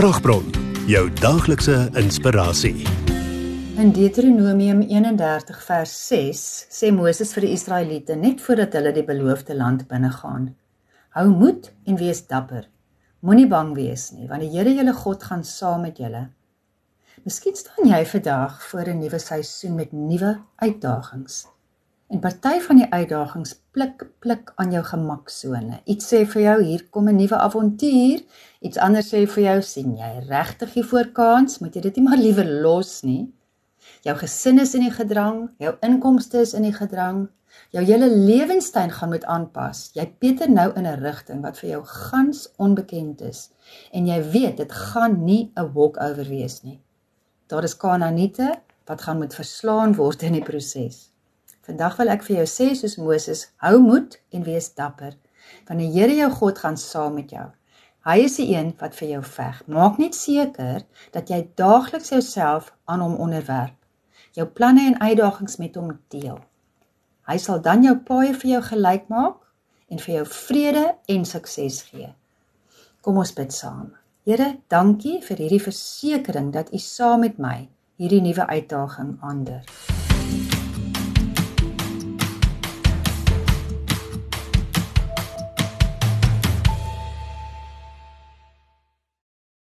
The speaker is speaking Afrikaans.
Kragbron, jou daaglikse inspirasie. In Deuteronomium 31 vers 6 sê Moses vir die Israeliete net voordat hulle die beloofde land binnegaan: Hou moed en wees dapper. Moenie bang wees nie, want die Here jou God gaan saam met julle. Miskien staan jy vandag voor 'n nuwe seisoen met nuwe uitdagings. En party van die uitdagings pluk pluk aan jou gemaksone. Iets sê vir jou hier kom 'n nuwe avontuur, iets anders sê vir jou sien jy regtig hier voor kans, moet jy dit nie maar liewer los nie. Jou gesin is in die gedrang, jou inkomste is in die gedrang, jou hele lewenstyl gaan moet aanpas. Jy beter nou in 'n rigting wat vir jou gans onbekend is en jy weet dit gaan nie 'n walkover wees nie. Daar is Kanaaniete wat gaan moet verslaan word in die proses. Vandag wil ek vir jou sê soos Moses, hou moed en wees dapper, want die Here jou God gaan saam met jou. Hy is die een wat vir jou veg. Maak net seker dat jy daagliks jouself aan hom onderwerp. Jou planne en uitdagings met hom deel. Hy sal dan jou paaie vir jou gelyk maak en vir jou vrede en sukses gee. Kom ons bid saam. Here, dankie vir hierdie versekering dat U saam met my hierdie nuwe uitdaging ander.